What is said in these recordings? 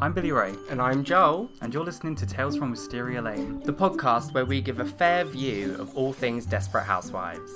I'm Billy Ray, And I'm Joel, and you're listening to Tales from Wisteria Lane. the podcast where we give a fair view of all things Desperate Housewives.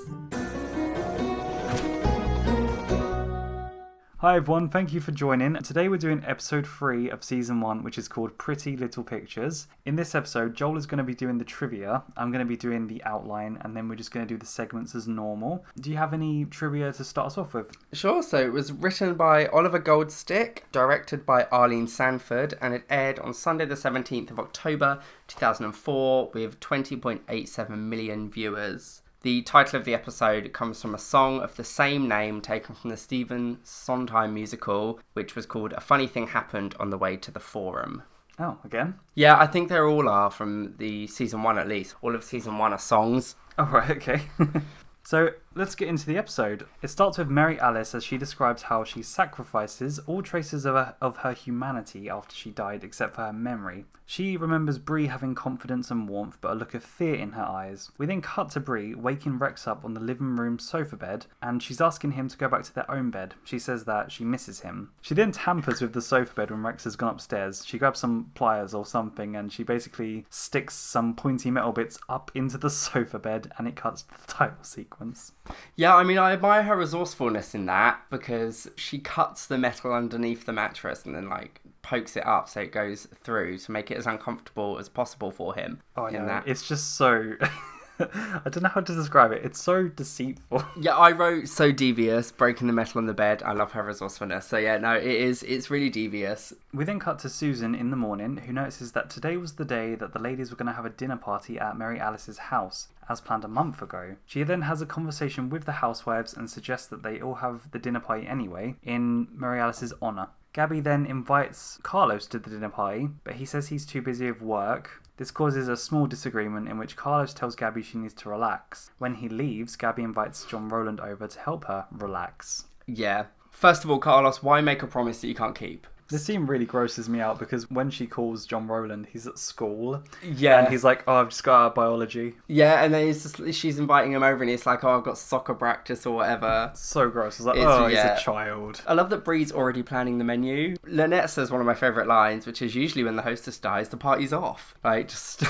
Hi everyone, thank you for joining. Today we're doing episode 3 of season 1, which is called Pretty Little Pictures. In this episode, Joel is going to be doing the trivia, I'm going to be doing the outline, and then we're just going to do the segments as normal. Do you have any trivia to start us off with? Sure, so it was written by Oliver Goldstick, directed by Arlene Sanford, and it aired on Sunday, the 17th of October 2004, with 20.87 million viewers. The title of the episode comes from a song of the same name taken from the Stephen Sondheim musical, which was called A Funny Thing Happened on the Way to the Forum. Oh, again? Yeah, I think they all are from the season one at least. All of season one are songs. Oh, right, okay. so let's get into the episode. It starts with Mary Alice as she describes how she sacrifices all traces of her, of her humanity after she died, except for her memory. She remembers Bree having confidence and warmth, but a look of fear in her eyes. We then cut to Bree waking Rex up on the living room sofa bed, and she's asking him to go back to their own bed. She says that she misses him. She then tampers with the sofa bed when Rex has gone upstairs. She grabs some pliers or something, and she basically sticks some pointy metal bits up into the sofa bed, and it cuts to the title sequence. Yeah, I mean, I admire her resourcefulness in that because she cuts the metal underneath the mattress and then, like, pokes it up so it goes through to make it as uncomfortable as possible for him. Oh, know. that. It's just so. I don't know how to describe it. It's so deceitful. Yeah, I wrote so devious, breaking the metal on the bed. I love her resourcefulness. So yeah, no, it is. It's really devious. We then cut to Susan in the morning, who notices that today was the day that the ladies were going to have a dinner party at Mary Alice's house, as planned a month ago. She then has a conversation with the housewives and suggests that they all have the dinner party anyway, in Mary Alice's honour. Gabby then invites Carlos to the dinner party, but he says he's too busy with work. This causes a small disagreement in which Carlos tells Gabby she needs to relax. When he leaves, Gabby invites John Rowland over to help her relax. Yeah. First of all, Carlos, why make a promise that you can't keep? This scene really grosses me out because when she calls John Rowland, he's at school. Yeah. And he's like, oh, I've just got out of biology. Yeah, and then it's just, she's inviting him over, and he's like, oh, I've got soccer practice or whatever. So gross. I was like, It's- oh, yeah. he's a child. I love that Bree's already planning the menu. Lynette says one of my favourite lines, which is usually when the hostess dies, the party's off. Like, just.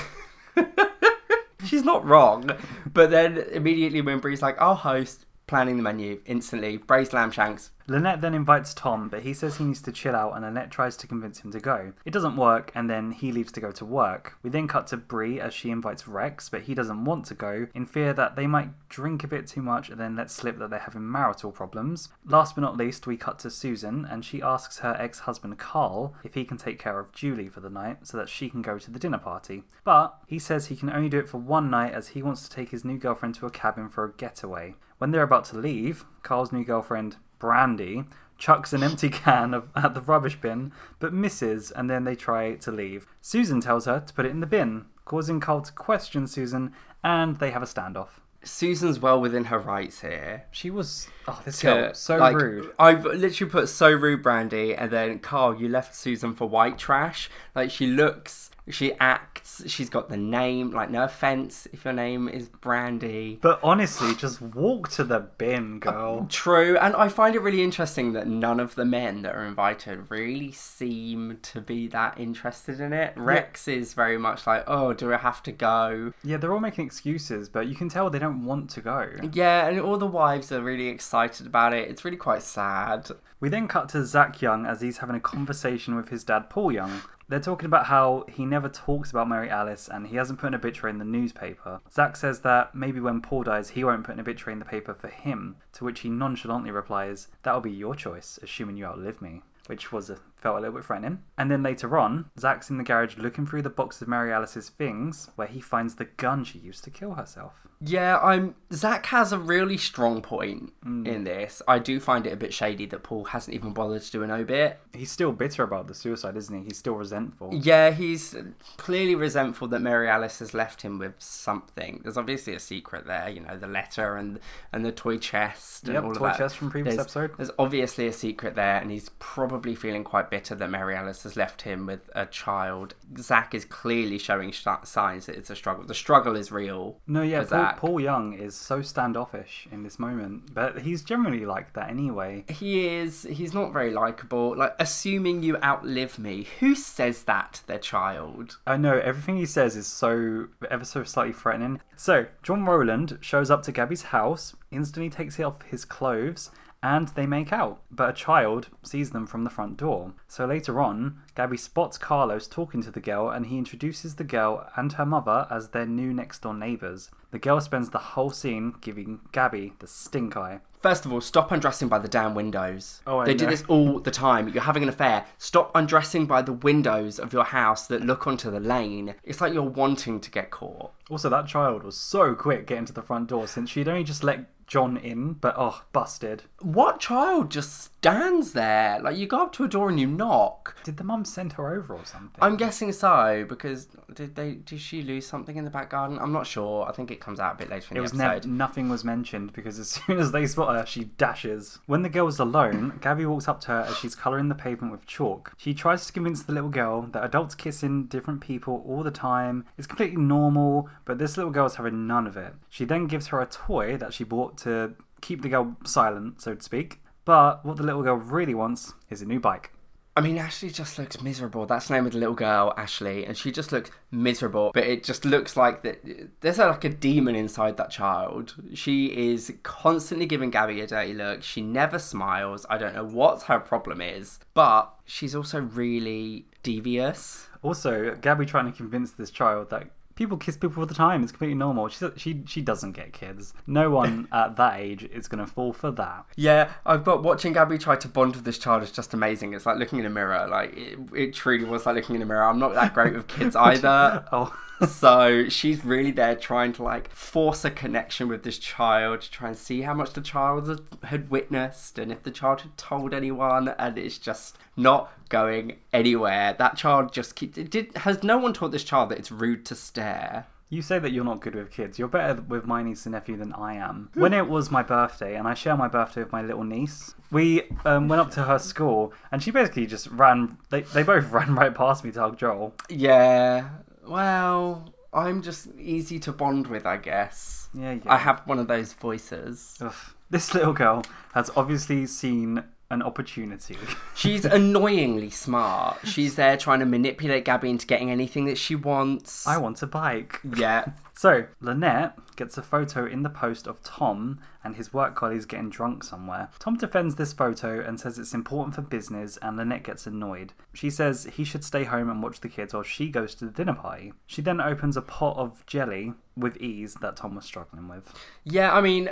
She's not wrong. But then immediately when Bree's like, I'll host, planning the menu, instantly, braised lamb shanks. Lynette then invites Tom, but he says he needs to chill out, and Lynette tries to convince him to go. It doesn't work, and then he leaves to go to work. We then cut to Bree as she invites Rex, but he doesn't want to go, in fear that they might drink a bit too much and then let slip that they're having marital problems. Last but not least, we cut to Susan, and she asks her ex husband Carl if he can take care of Julie for the night so that she can go to the dinner party. But he says he can only do it for one night as he wants to take his new girlfriend to a cabin for a getaway. When they're about to leave, Carl's new girlfriend, Brandy, chucks an empty can of, at the rubbish bin, but misses, and then they try to leave. Susan tells her to put it in the bin, causing Carl to question Susan, and they have a standoff. Susan's well within her rights here. She was, oh, this to, girl, so like, rude. I've literally put so rude, Brandy, and then Carl, you left Susan for white trash. Like she looks, she acts, she's got the name. Like no offense if your name is Brandy. But honestly, just walk to the bin, girl. Uh, true, and I find it really interesting that none of the men that are invited really seem to be that interested in it. Rex is very much like, oh, do I have to go? Yeah, they're all making excuses, but you can tell they don't want to go. Yeah, and all the wives are really excited about it. It's really quite sad. We then cut to Zach Young as he's having a conversation with his dad, Paul Young. They're talking about how he never talks about Mary Alice and he hasn't put an obituary in the newspaper. Zach says that maybe when Paul dies, he won't put an obituary in the paper for him, to which he nonchalantly replies, That'll be your choice, assuming you outlive me. Which was a, felt a little bit threatening. And then later on, Zach's in the garage looking through the box of Mary Alice's things, where he finds the gun she used to kill herself. Yeah, I'm. Zach has a really strong point mm. in this. I do find it a bit shady that Paul hasn't even bothered to do an obit. He's still bitter about the suicide, isn't he? He's still resentful. Yeah, he's clearly resentful that Mary Alice has left him with something. There's obviously a secret there, you know, the letter and and the toy chest and Yep, all toy of that. chest from previous there's, episode. There's obviously a secret there, and he's probably feeling quite bitter that Mary Alice has left him with a child. Zach is clearly showing sh- signs that it's a struggle. The struggle is real. No, yeah, Paul. Paul Young is so standoffish in this moment, but he's generally like that anyway. He is. He's not very likable. Like, assuming you outlive me. Who says that to their child? I know everything he says is so ever so slightly threatening. So John Rowland shows up to Gabby's house, instantly takes off his clothes, and they make out. But a child sees them from the front door. So later on, Gabby spots Carlos talking to the girl, and he introduces the girl and her mother as their new next door neighbors. The girl spends the whole scene giving Gabby the stink eye. First of all, stop undressing by the damn windows. Oh, I they do this all the time. You're having an affair. Stop undressing by the windows of your house that look onto the lane. It's like you're wanting to get caught. Also, that child was so quick getting to the front door since she'd only just let John in, but oh, busted. What child just stands there? Like you go up to a door and you knock. Did the mum send her over or something? I'm guessing so because did they did she lose something in the back garden? I'm not sure. I think it comes out a bit later in It the was episode. never nothing was mentioned because as soon as they spot her, she dashes. When the girl is alone, Gabby walks up to her as she's colouring the pavement with chalk. She tries to convince the little girl that adults kissing different people all the time is completely normal, but this little girl is having none of it. She then gives her a toy that she bought to keep the girl silent, so to speak. But what the little girl really wants is a new bike. I mean, Ashley just looks miserable. That's the name of the little girl, Ashley, and she just looks miserable. But it just looks like that. There's a, like a demon inside that child. She is constantly giving Gabby a dirty look. She never smiles. I don't know what her problem is, but she's also really devious. Also, Gabby trying to convince this child that people kiss people all the time. It's completely normal. She she she doesn't get kids. No one at that age is gonna fall for that. Yeah, I've got watching Gabby try to bond with this child is just amazing. It's like looking in a mirror. Like it, it truly was like looking in a mirror. I'm not that great with kids either. Oh, so she's really there trying to like force a connection with this child to try and see how much the child had witnessed and if the child had told anyone and it's just not going anywhere that child just keeps it did has no one taught this child that it's rude to stare you say that you're not good with kids. You're better with my niece and nephew than I am. When it was my birthday, and I share my birthday with my little niece, we um, went up to her school, and she basically just ran. They they both ran right past me to hug Joel. yeah well i'm just easy to bond with i guess Yeah, yeah. i have one of those voices Ugh. This little girl has obviously seen an opportunity. She's annoyingly smart. She's there trying to manipulate Gabby into getting anything that she wants. I want a bike. Yeah. So, Lynette gets a photo in the post of Tom and his work colleagues getting drunk somewhere. Tom defends this photo and says it's important for business, and Lynette gets annoyed. She says he should stay home and watch the kids while she goes to the dinner party. She then opens a pot of jelly with ease that Tom was struggling with. Yeah, I mean,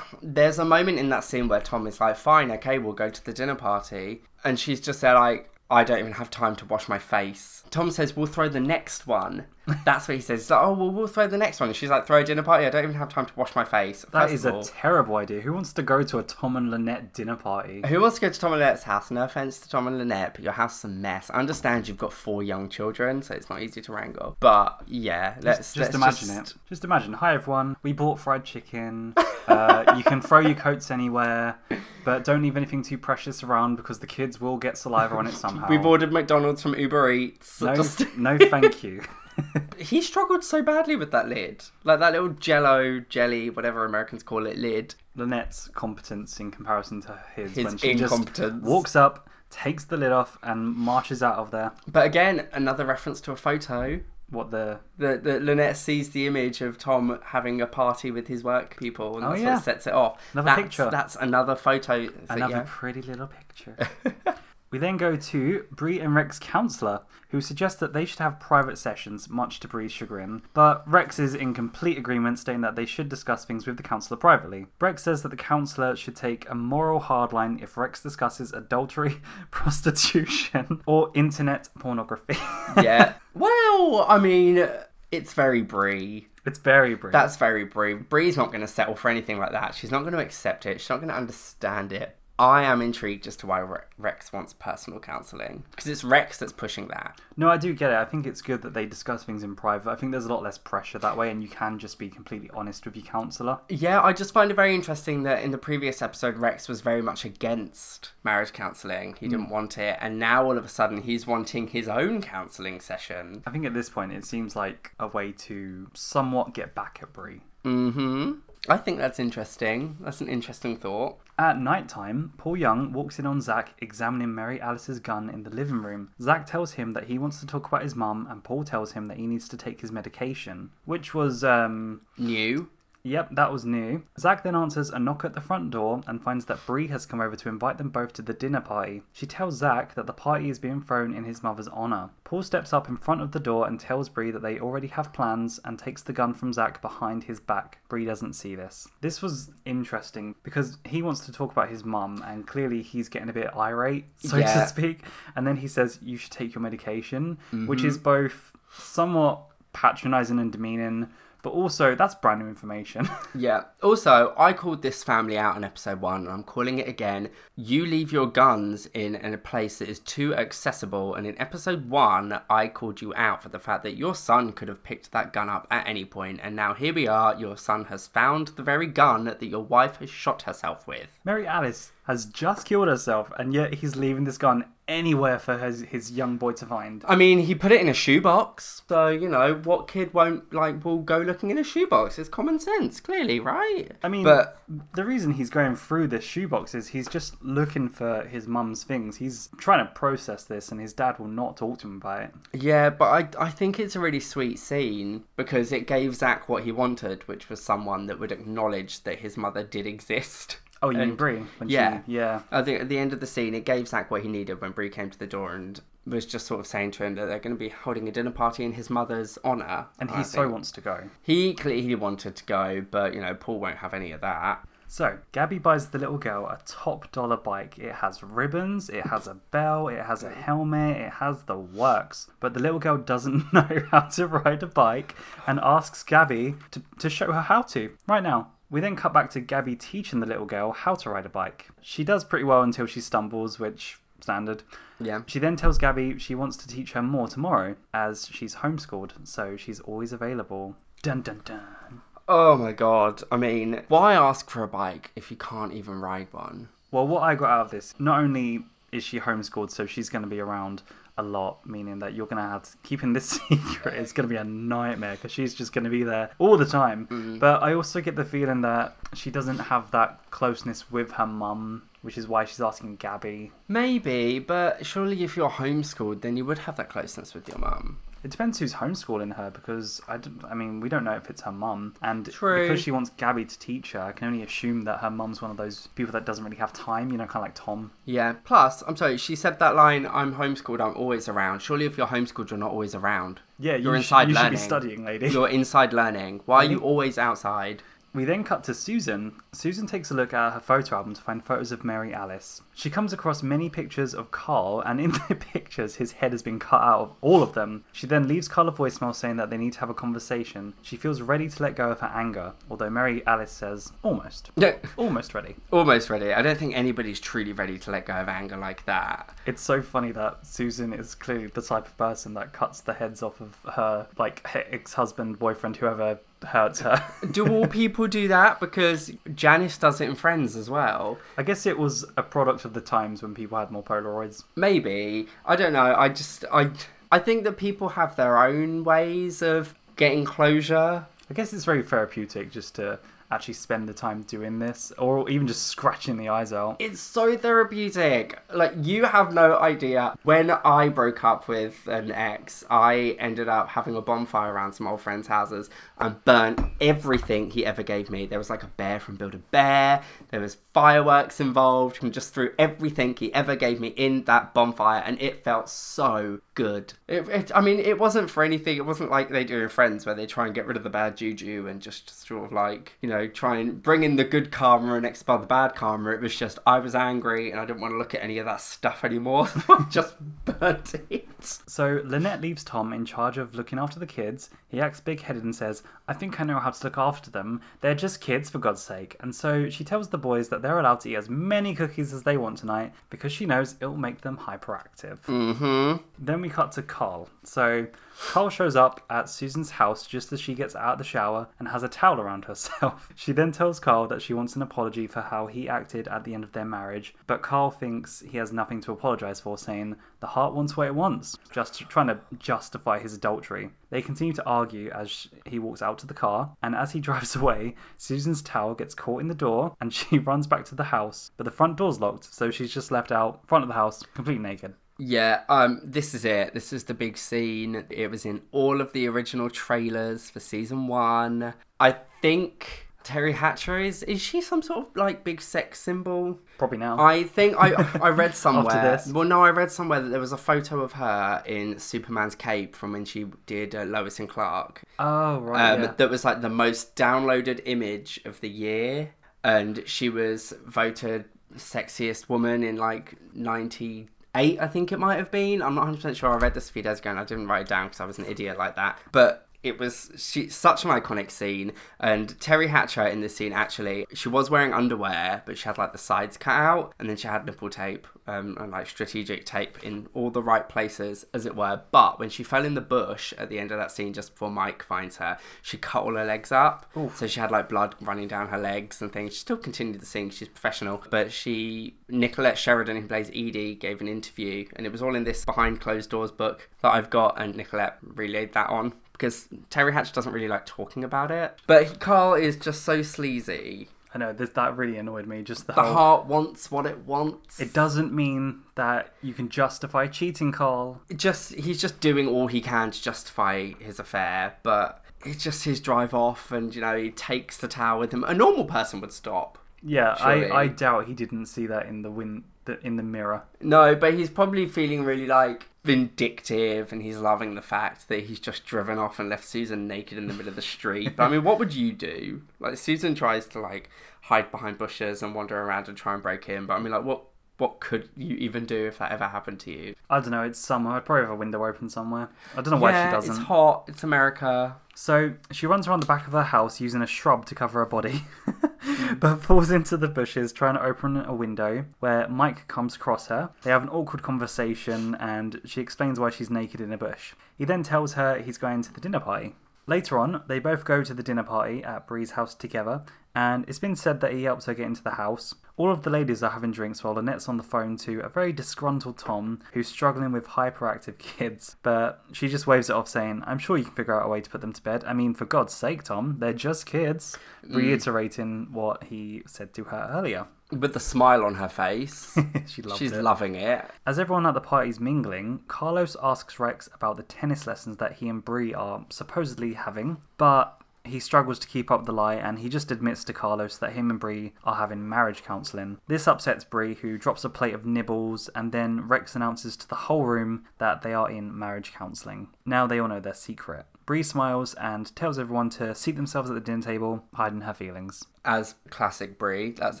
there's a moment in that scene where Tom is like, fine, okay, we'll go to the dinner party. And she's just there like, I don't even have time to wash my face. Tom says, we'll throw the next one. That's what he says. He's like, oh, well, we'll throw the next one. And she's like, throw a dinner party? I don't even have time to wash my face. That First is of a terrible idea. Who wants to go to a Tom and Lynette dinner party? Who wants to go to Tom and Lynette's house? No offense to Tom and Lynette, but your house is a mess. I understand you've got four young children, so it's not easy to wrangle. But yeah, let's Just let's imagine just- it. Just imagine. Hi everyone. We bought fried chicken. Uh, you can throw your coats anywhere, but don't leave anything too precious around because the kids will get saliva on it somehow. We've ordered McDonald's from Uber Eats. no, Just- no, thank you. he struggled so badly with that lid, like that little Jello jelly, whatever Americans call it, lid. Lynette's competence in comparison to his, His when she incompetence. just walks up, takes the lid off, and marches out of there. But again, another reference to a photo. What the? The, the Lynette sees the image of Tom having a party with his work people, and Oh, that's yeah. what sets it off. Another that's, picture. That's another photo. Another yeah. pretty little picture. we then go to Bree and Rex's counsellor, who suggests that they should have private sessions, much to Bree's chagrin. But Rex is in complete agreement, stating that they should discuss things with the counsellor privately. Rex says that the counsellor should take a moral hardline if Rex discusses adultery, prostitution, or internet pornography. yeah. Well, I mean, it's very Bree. it's very Bree. That's very Bree. Bree's not going to settle for anything like that. She's not going to accept it. She's not going to understand it. I am intrigued as to why Rex wants personal counselling because it's Rex that's pushing that. No, I do get it. I think it's good that they discuss things in private. I think there's a lot less pressure that way, and you can just be completely honest with your counsellor. Yeah, I just find it very interesting that in the previous episode, Rex was very much against marriage counselling. He didn't want it, and now all of a sudden he's wanting his own counselling session. I think at this point it seems like a way to somewhat get back at Bree. hmm. I think that's interesting. That's an interesting thought. At night time, Paul Young walks in on Zach examining Mary Alice's gun in the living room. Zach tells him that he wants to talk about his mum, and Paul tells him that he needs to take his medication, which was, um, New. Yep, that was new. Zach then answers a knock at the front door and finds that Bree has come over to invite them both to the dinner party. She tells Zach that the party is being thrown in his mother's honour. Paul steps up in front of the door and tells Bree that they already have plans and takes the gun from Zach behind his back. Bree doesn't see this. This was interesting because he wants to talk about his mum and clearly he's getting a bit irate, so Yeah. to speak. And then he says, You should take your medication, which mm-hmm. is both somewhat patronizing and demeaning. But also, that's brand new information. Yeah. Also, I called this family out in episode one, and I'm calling it again. You leave your guns in, in a place that is too accessible. And in episode one, I called you out for the fact that your son could have picked that gun up at any point, and now here we are. Your son has found the very gun that your wife has shot herself with. Mary Alice has just killed herself, and yet he's leaving this gun anywhere for his, his young boy to find. I mean, he put it in a shoebox, so you know what kid won't like will go looking in a shoebox? It's common sense, clearly, right? I mean, but the reason he's going through this shoebox is he's just looking for his mum's things. He's trying to process this, and his dad will not talk to him about it. Yeah, but I I think it's a really sweet scene because it gave Zach what he wanted, which was someone that would acknowledge that his mother did exist. Oh, you mean Bree? When yeah. She, yeah. I think at the end of the scene, it gave Zach what he needed when Bree came to the door and was just sort of saying to him that they're going to be holding a dinner party in his mother's honour. And he so wants to go. He clearly wanted to go, but you know, Paul won't have any of that. So, Gabby buys the little girl a top dollar bike. It has ribbons, it has a bell, it has a helmet, it has the works. But the little girl doesn't know how to ride a bike and asks Gabby to, to show her how to right now. We then cut back to Gabby teaching the little girl how to ride a bike. She does pretty well until she stumbles, which standard. Yeah. She then tells Gabby she wants to teach her more tomorrow, as she's homeschooled, so she's always available. Dun dun dun. Oh my god. I mean, why ask for a bike if you can't even ride one? Well, what I got out of this, not only is she homeschooled, so she's going to be around a lot, meaning that you're going to have to, keeping this secret is going to be a nightmare because she's just going to be there all the time. Mm-hmm. But I also get the feeling that she doesn't have that closeness with her mum, which is why she's asking Gabby. Maybe, but surely if you're homeschooled, then you would have that closeness with your mum. It depends who's homeschooling her because I, don't, I mean we don't know if it's her mum and True. because she wants Gabby to teach her I can only assume that her mum's one of those people that doesn't really have time you know kind of like Tom Yeah. Plus, I'm sorry, she said that line, I'm homeschooled, I'm always around. Surely if you're homeschooled, you're not always around. yeah You're you, sh- inside you should be studying lady You're inside learning. Why are you always outside? We then cut to Susan. Susan takes a look at her photo album to find photos of Mary Alice. She comes across many pictures of Carl, and in the pictures, his head has been cut out of all of them. She then leaves Carl a voicemail saying that they need to have a conversation. She feels ready to let go of her anger, although Mary Alice says, almost. Yeah. Almost ready. Almost ready. I don't think anybody's truly ready to let go of anger like that. It's so funny that Susan is clearly the type of person that cuts the heads off of her, like, ex husband, boyfriend, whoever hurts her. Do all people do that? Because Janice does it in Friends as well. I guess it was a product of the times when people had more Polaroids. Maybe. I don't know. I just I I think that people have their own ways of getting closure. I guess it's very therapeutic just to actually spend the time doing this, or even just scratching the eyes out. It's so therapeutic. Like you have no idea. When I broke up with an ex, I ended up having a bonfire around some old friends' houses and burnt everything he ever gave me. There was like a bear from Build a Bear. There was fireworks involved, and just threw everything he ever gave me in that bonfire, and it felt so good. It, it, I mean, it wasn't for anything. It wasn't like they do in Friends, where they try and get rid of the bad juju and just sort of like you know try and bring in the good karma and expel the bad karma. It was just I was angry and I didn't want to look at any of that stuff anymore. So I just burnt it. So Lynette leaves Tom in charge of looking after the kids. He acts big headed and says, I think I know how to look after them. They're just kids, for God's sake. And so she tells the boys that they're allowed to eat as many cookies as they want tonight because she knows it'll make them hyperactive. Mm-hmm. Then we cut to Carl. So Carl shows up at Susan's house just as she gets out of the shower and has a towel around herself. She then tells Carl that she wants an apology for how he acted at the end of their marriage, but Carl thinks he has nothing to apologize for, saying the heart wants what it wants, just trying to justify his adultery. They continue to argue as he walks out to the car, and as he drives away, Susan's towel gets caught in the door and she runs back to the house, but the front door's locked, so she's just left out front of the house, completely naked. Yeah, um, this is it. This is the big scene. It was in all of the original trailers for season one. I think Teri Hatcher is is she some sort of like big sex symbol? Probably now. I think I I read somewhere. this. Well, no, I read somewhere that there was a photo of her in Superman's cape from when she did uh, Lois and Clark. oh, right. Um, yeah. That was like the most downloaded image of the year, and she was voted sexiest woman in like ninety eight, I think it might have been. I'm not 100 percent sure. I read this a few days ago and I didn't write it down because I was an idiot like that. But it was she such an iconic scene. And teri hatcher in this scene actually she was wearing underwear but she had like the sides cut out and then she had nipple tape um, and like strategic tape in all the right places as it were. But when she fell in the bush at the end of that scene just before mike finds her she cut all her legs up. So she had like blood running down her legs and things. She still continued the scene she's professional. But she nicolette sheridan who plays edie gave an interview and it was all in this behind closed doors book that i've got and nicolette relayed that on because Teri Hatch doesn't really like talking about it. But Carl is just so sleazy. I know this, that really annoyed me. Just the, The whole. heart wants what it wants. It doesn't mean that you can justify cheating, Carl. It just he's just doing all he can to justify his affair, but it's just his drive off, and you know he takes the towel with him. A normal person would stop. Yeah, Surely. I, I doubt he didn't see that in the win the, in the mirror. No, but he's probably feeling really like vindictive, and he's loving the fact that he's just driven off and left Susan naked in the middle of the street. But I mean, what would you do? Like Susan tries to like hide behind bushes and wander around and try and break in, but I mean, like what what could you even do if that ever happened to you? I don't know. It's summer. I'd probably have a window open somewhere. I don't know why yeah, she doesn't. It's hot. It's America. So she runs around the back of her house using a shrub to cover her body, but falls into the bushes trying to open a window where Mike comes across her. They have an awkward conversation and she explains why she's naked in a bush. He then tells her he's going to the dinner party. Later on, they both go to the dinner party at Bree's house together, and it's been said that he helps her get into the house. All of the ladies are having drinks while Lynette's on the phone to a very disgruntled Tom who's struggling with hyperactive kids, but she just waves it off saying, I'm sure you can figure out a way to put them to bed. I mean, for God's sake, Tom, they're just kids, mm. reiterating what he said to her earlier. With the smile on her face. she She's it. loving it. As everyone at the party's mingling, Carlos asks Rex about the tennis lessons that he and Bree are supposedly having, but he struggles to keep up the lie and he just admits to Carlos that him and Bree are having marriage counseling. This upsets Bree, who drops a plate of nibbles, and then Rex announces to the whole room that they are in marriage counseling. Now they all know their secret. Bree smiles and tells everyone to seat themselves at the dinner table, hiding her feelings. As classic Bree, That's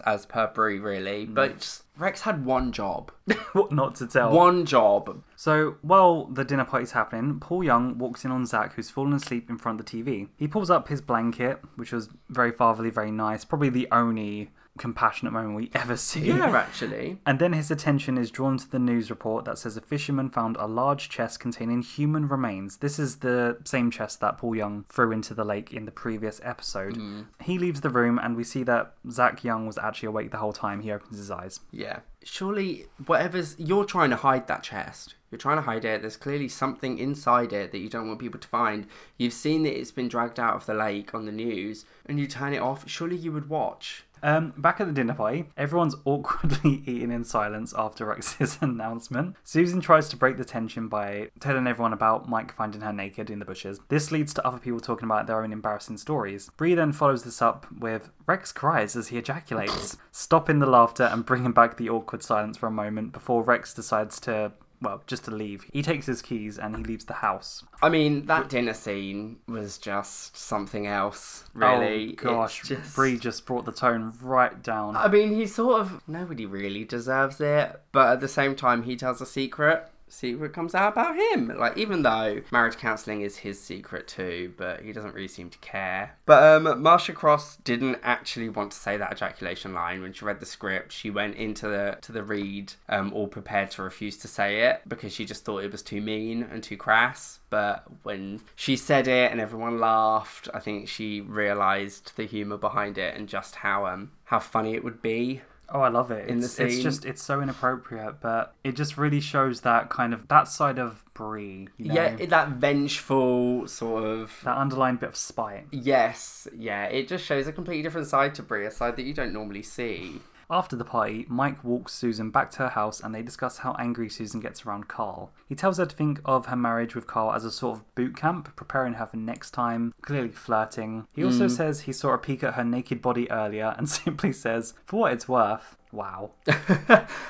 as per Bree, really. Mm. But just, Rex had one job. what not to tell? One job. So while the dinner party's happening, Paul Young walks in on Zach, who's fallen asleep in front of the TV. He pulls up his blanket, which was very fatherly, very nice. Probably the only compassionate moment we ever see. Yeah, actually. And then his attention is drawn to the news report that says a fisherman found a large chest containing human remains. This is the same chest that Paul Young threw into the lake in the previous episode. Mm. He leaves the room, and we see that Zach Young was actually awake the whole time. He opens his eyes. Yeah. Surely, whatever's. You're trying to hide that chest. You're trying to hide it. There's clearly something inside it that you don't want people to find. You've seen that it's been dragged out of the lake on the news, and you turn it off. Surely you would watch. Um, back at the dinner party, everyone's awkwardly eating in silence after Rex's announcement. Susan tries to break the tension by telling everyone about Mike finding her naked in the bushes. This leads to other people talking about their own embarrassing stories. Bree then follows this up with Rex cries as he ejaculates, stopping the laughter and bringing back the awkward silence for a moment before Rex decides to. Well, just to leave. He takes his keys and he leaves the house. I mean, that dinner scene was just something else, oh, really. Oh, gosh. It's just... Bree just brought the tone right down. I mean, he sort of. Nobody really deserves it, but at the same time, he tells a secret. Secret comes out about him. Like, even though marriage counselling is his secret too, but he doesn't really seem to care. But um, Marcia Cross didn't actually want to say that ejaculation line when she read the script. She went into the to the read um, all prepared to refuse to say it because she just thought it was too mean and too crass. But when she said it and everyone laughed, I think she realised the humour behind it and just how um how funny it would be. Oh, I love it. In the It's, it's just it's so inappropriate, but it just really shows that kind of that side of Bree. You know? Yeah, that vengeful sort of. that underlying bit of spite. Yes, yeah, it just shows a completely different side to Bree, a side that you don't normally see. After the party, Mike walks Susan back to her house and they discuss how angry Susan gets around Carl. He tells her to think of her marriage with Carl as a sort of boot camp, preparing her for next time, clearly flirting. He also mm. says he saw a peek at her naked body earlier and simply says, for what it's worth, wow.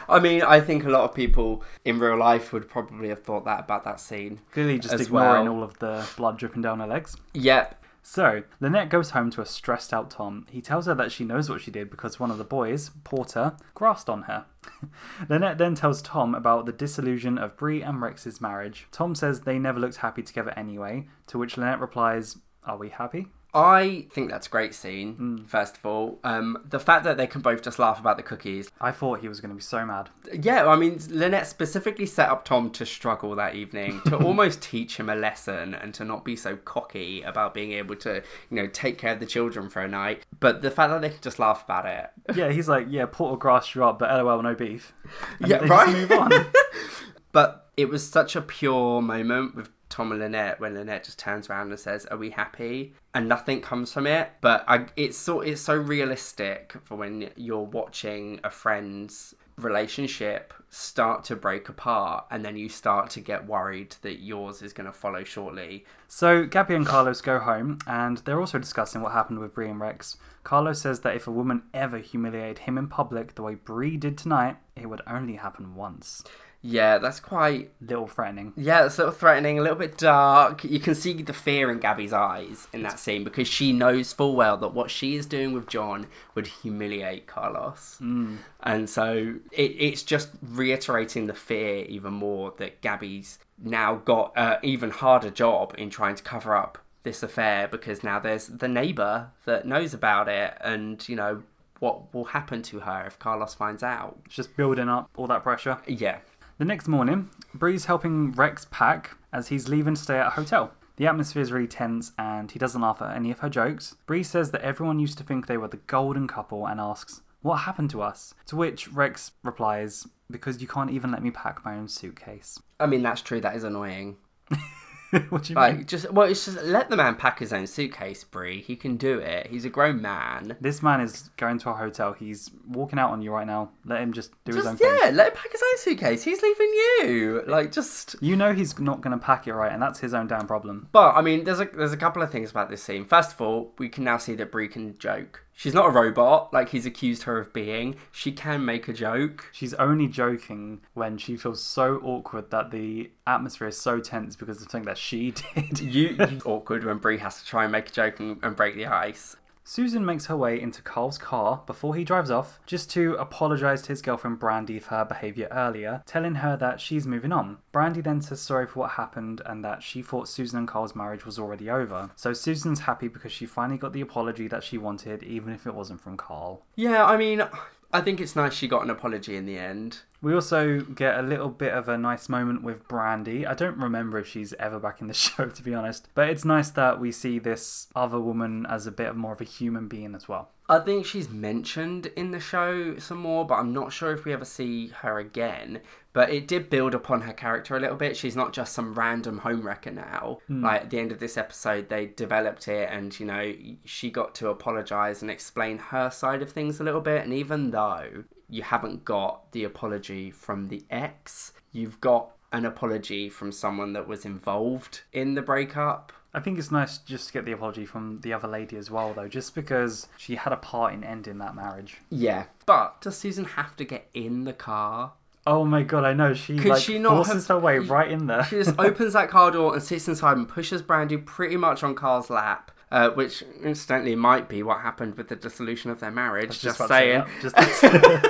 I mean, I think a lot of people in real life would probably have thought that about that scene. Clearly just ignoring well. all of the blood dripping down her legs. Yep. So, Lynette goes home to a stressed out Tom. He tells her that she knows what she did because one of the boys, Porter, grassed on her. Lynette then tells Tom about the disillusion of Bree and Rex's marriage. Tom says they never looked happy together anyway, to which Lynette replies, Are we happy? I think that's a great scene, first of all. Um, the fact that they can both just laugh about the cookies. I thought he was going to be so mad. Yeah, I mean, Lynette specifically set up Tom to struggle that evening, to almost teach him a lesson and to not be so cocky about being able to, you know, take care of the children for a night. But the fact that they can just laugh about it. Yeah, he's like, Yeah, Porter grassed you up, but lol, no beef. And Yeah, right? Move on. But it was such a pure moment with Tom and Lynette when Lynette just turns around and says, "Are we happy?" and nothing comes from it. But I, it's so it's so realistic for when you're watching a friend's relationship start to break apart, and then you start to get worried that yours is going to follow shortly. So Gabby and Carlos go home, and they're also discussing what happened with Bree and Rex. Carlos says that if a woman ever humiliated him in public the way Bree did tonight, it would only happen once. Yeah, that's quite Little threatening. Yeah, it's a little threatening, a little bit dark. You can see the fear in Gabby's eyes in that scene because she knows full well that what she is doing with John would humiliate Carlos. Mm. And so it, it's just reiterating the fear even more that Gabby's now got an even harder job in trying to cover up this affair because now there's the neighbour that knows about it and, you know, what will happen to her if Carlos finds out. It's just building up all that pressure. Yeah. The next morning, Bree's helping Rex pack as he's leaving to stay at a hotel. The atmosphere is really tense and he doesn't laugh at any of her jokes. Bree says that everyone used to think they were the golden couple and asks, What happened to us? To which Rex replies, Because you can't even let me pack my own suitcase. I mean, that's true, that is annoying. what do you mean? Like, just well, it's just let the man pack his own suitcase, Bree. He can do it. He's a grown man. This man is going to a hotel. He's walking out on you right now. Let him just do his own Just thing. yeah, let him pack his own suitcase. He's leaving you. Like, just. You know he's not going to pack it right, and that's his own damn problem. But I mean, there's a there's a couple of things about this scene. First of all, we can now see that Bree can joke. She's not a robot like he's accused her of being. She can make a joke. She's only joking when she feels so awkward that the atmosphere is so tense because of something that she did. You, you awkward when Bree has to try and make a joke and, and break the ice. Susan makes her way into Carl's car before he drives off, just to apologise to his girlfriend Brandy for her behaviour earlier, telling her that she's moving on. Brandy then says sorry for what happened and that she thought Susan and Carl's marriage was already over. So Susan's happy because she finally got the apology that she wanted, even if it wasn't from Carl. Yeah, I mean, I think it's nice she got an apology in the end. We also get a little bit of a nice moment with Brandy. I don't remember if she's ever back in the show, to be honest, but it's nice that we see this other woman as a bit of more of a human being as well. I think she's mentioned in the show some more, but I'm not sure if we ever see her again. But it did build upon her character a little bit. She's not just some random homewrecker now. Hmm. Like at the end of this episode, they developed it, and you know, she got to apologize and explain her side of things a little bit. And even though you haven't got the apology from the ex, you've got an apology from someone that was involved in the breakup. I think it's nice just to get the apology from the other lady as well, though, just because she had a part in ending that marriage. Yeah. But does Susan have to get in the car? Oh my god, I know she Could like she not forces have- her way right in there. She just opens that car door and sits inside and pushes Brandy pretty much on Carl's lap. Uh, which incidentally might be what happened with the dissolution of their marriage. Just, say saying. Just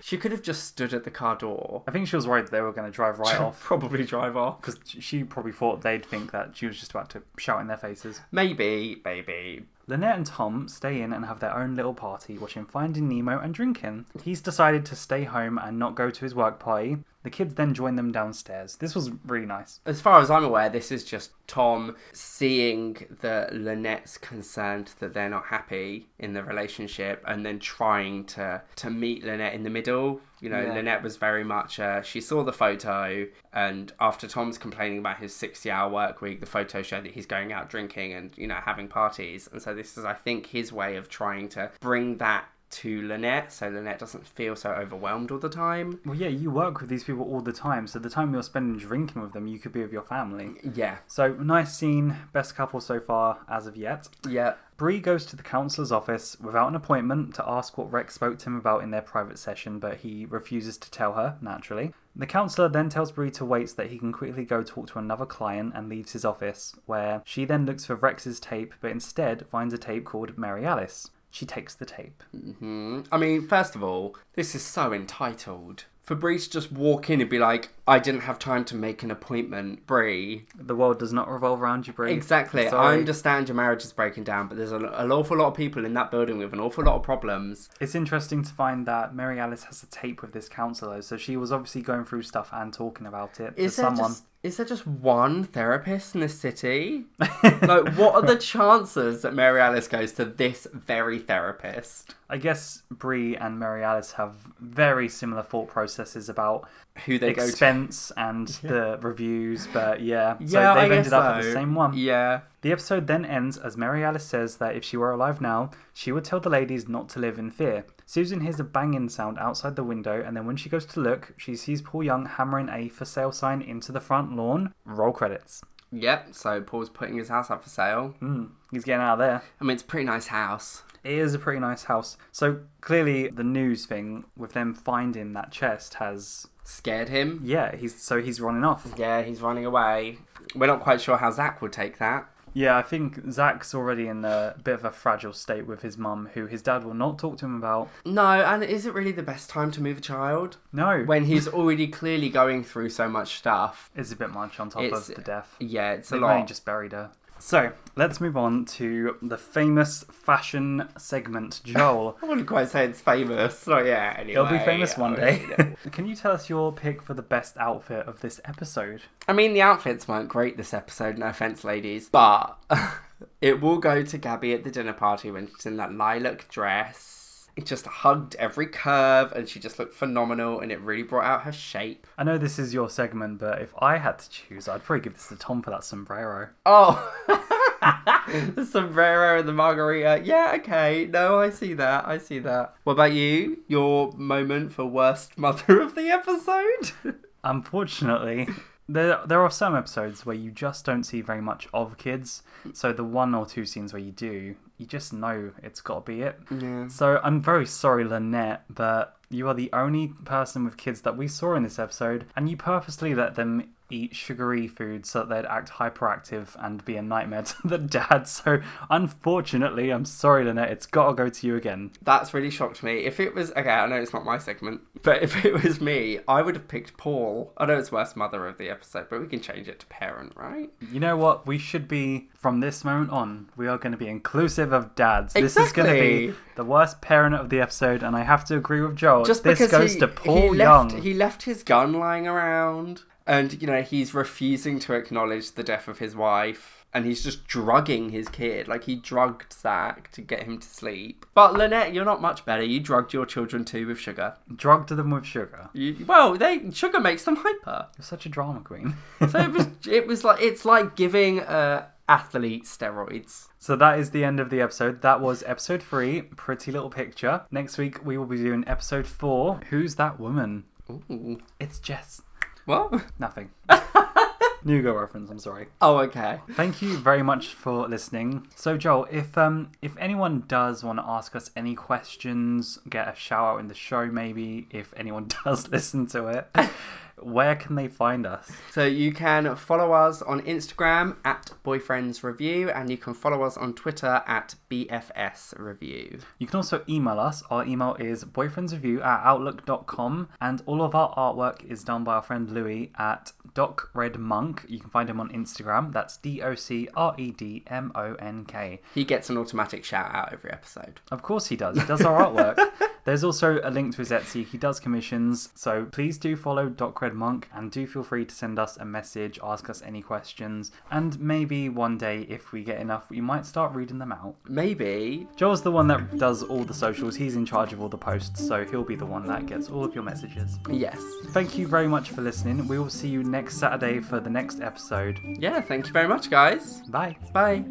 She could have just stood at the car door. I think she was worried they were going to drive right off Probably drive off. because she probably thought they'd think that she was just about to shout in their faces. Maybe, maybe. Lynette and Tom stay in and have their own little party, watching Finding Nemo and drinking. He's decided to stay home and not go to his work party. The kids then join them downstairs. This was really nice. As far as I'm aware, this is just Tom seeing that Lynette's concerned that they're not happy in the relationship and then trying to, to meet Lynette in the middle. You know, Yeah. Lynette was very much, uh, she saw the photo, and after Tom's complaining about his 60 hour work week, the photo showed that he's going out drinking and, you know, having parties. And so this is, I think, his way of trying to bring that to Lynette so Lynette doesn't feel so overwhelmed all the time. Well, yeah, you work with these people all the time, so the time you're spending drinking with them, you could be with your family. Yeah. So, nice scene, best couple so far as of yet. Yeah. Bree goes to the counsellor's office without an appointment to ask what Rex spoke to him about in their private session, but he refuses to tell her, naturally. The counsellor then tells Bree to wait so that he can quickly go talk to another client and leaves his office, where she then looks for Rex's tape, but instead finds a tape called Mary Alice. She takes the tape. hmm I mean, first of all, this is so entitled. For Bree to just walk in and be like, I didn't have time to make an appointment, Bree. The world does not revolve around you, Bree. Exactly. I understand your marriage is breaking down, but there's a, an awful lot of people in that building with an awful lot of problems. It's interesting to find that Mary Alice has a tape with this counsellor, so she was obviously going through stuff and talking about it Is to someone. just is there just one therapist in the city? like, what are the chances that Mary Alice goes to this very therapist? I guess Bree and Mary Alice have very similar thought processes about Who they go to? expense and the reviews, but yeah, so Yeah, I they've guess ended up at the same one. Yeah. The episode then ends as Mary Alice says that if she were alive now, she would tell the ladies not to live in fear. Susan hears a banging sound outside the window, and then when she goes to look, she sees Paul Young hammering a for sale sign into the front lawn. Roll credits. Yep. So Paul's putting his house up for sale. Mm, he's getting out of there. I mean, it's a pretty nice house. It is a pretty nice house. So clearly, the news thing with them finding that chest has, Scared him. yeah, he's so he's running off. Yeah, he's running away. We're not quite sure how Zach would take that. Yeah, I think Zach's already in a bit of a fragile state with his mum, who his dad will not talk to him about. No, and is it really the best time to move a child No, when he's already clearly going through so much stuff? it's a bit much on top It's- of the death. Yeah, it's a They've only lot. just buried her. So let's move on to the famous fashion segment, Joel. I wouldn't quite say it's famous. Not yet. Anyway, It'll be famous one day. Can you tell us your pick for the best outfit of this episode? I mean, the outfits weren't great this episode. No offense, ladies, but it will go to Gabby at the dinner party when she's in that lilac dress. It just hugged every curve, and she just looked phenomenal, and it really brought out her shape. I know this is your segment, but if I had to choose, I'd probably give this to Tom for that sombrero. Oh, the sombrero and the margarita. Yeah, okay. No, I see that. I see that. What about you? Your moment for worst mother of the episode? Unfortunately, there there are some episodes where you just don't see very much of kids. So the one or two scenes where you do, you just know it's got to be it. yeah. So I'm very sorry, Lynette, but you are the only person with kids that we saw in this episode, and you purposely let them eat sugary food so that they'd act hyperactive and be a nightmare to the dad. So unfortunately, I'm sorry, Lynette, it's got to go to you again. That's really shocked me. If it was okay, I know it's not my segment, but if it was me, I would have picked Paul. I know it's worst mother of the episode, but we can change it to parent, right? You know what? We should be, from this moment on, we are going to be inclusive of dads. Exactly. This is going to be the worst parent of the episode, and I have to agree with Joel. Just this because goes he, to Paul he Young. left, he left his gun lying around, and you know he's refusing to acknowledge the death of his wife, and he's just drugging his kid. Like he drugged Zach to get him to sleep. But Lynette, you're not much better. You drugged your children too with sugar. Drugged them with sugar. You, well, they sugar makes them hyper. You're such a drama queen. So it was it was like it's like giving uh, a athlete steroids. So that is the end of the episode. That was episode three, Pretty Little Picture. Next week we will be doing episode four, Who's That Woman? Ooh. It's Jess. What? Nothing. New Girl reference. I'm sorry. Oh, okay. Thank you very much for listening. So Joel, if um if anyone does want to ask us any questions, get a shout out in the show maybe, if anyone does listen to it, where can they find us? So you can follow us on Instagram at Boyfriends Review, and you can follow us on Twitter at BFS Review. You can also email us. Our email is boyfriendsreview at outlook.com, and all of our artwork is done by our friend Louis at Doc Red Monk. You can find him on Instagram. That's D O C R E D M O N K. He gets an automatic shout out every episode. Of course he does. He does our artwork. There's also a link to his Etsy. He does commissions. So please do follow Doc Red Monk and do feel free to send us a message, ask us any questions, and maybe one day, if we get enough, we might start reading them out. Maybe. Joel's the one that does all the socials. He's in charge of all the posts, so he'll be the one that gets all of your messages. Yes. Thank you very much for listening. We will see you next Saturday for the next episode. Yeah, thank you very much, guys. Bye. Bye.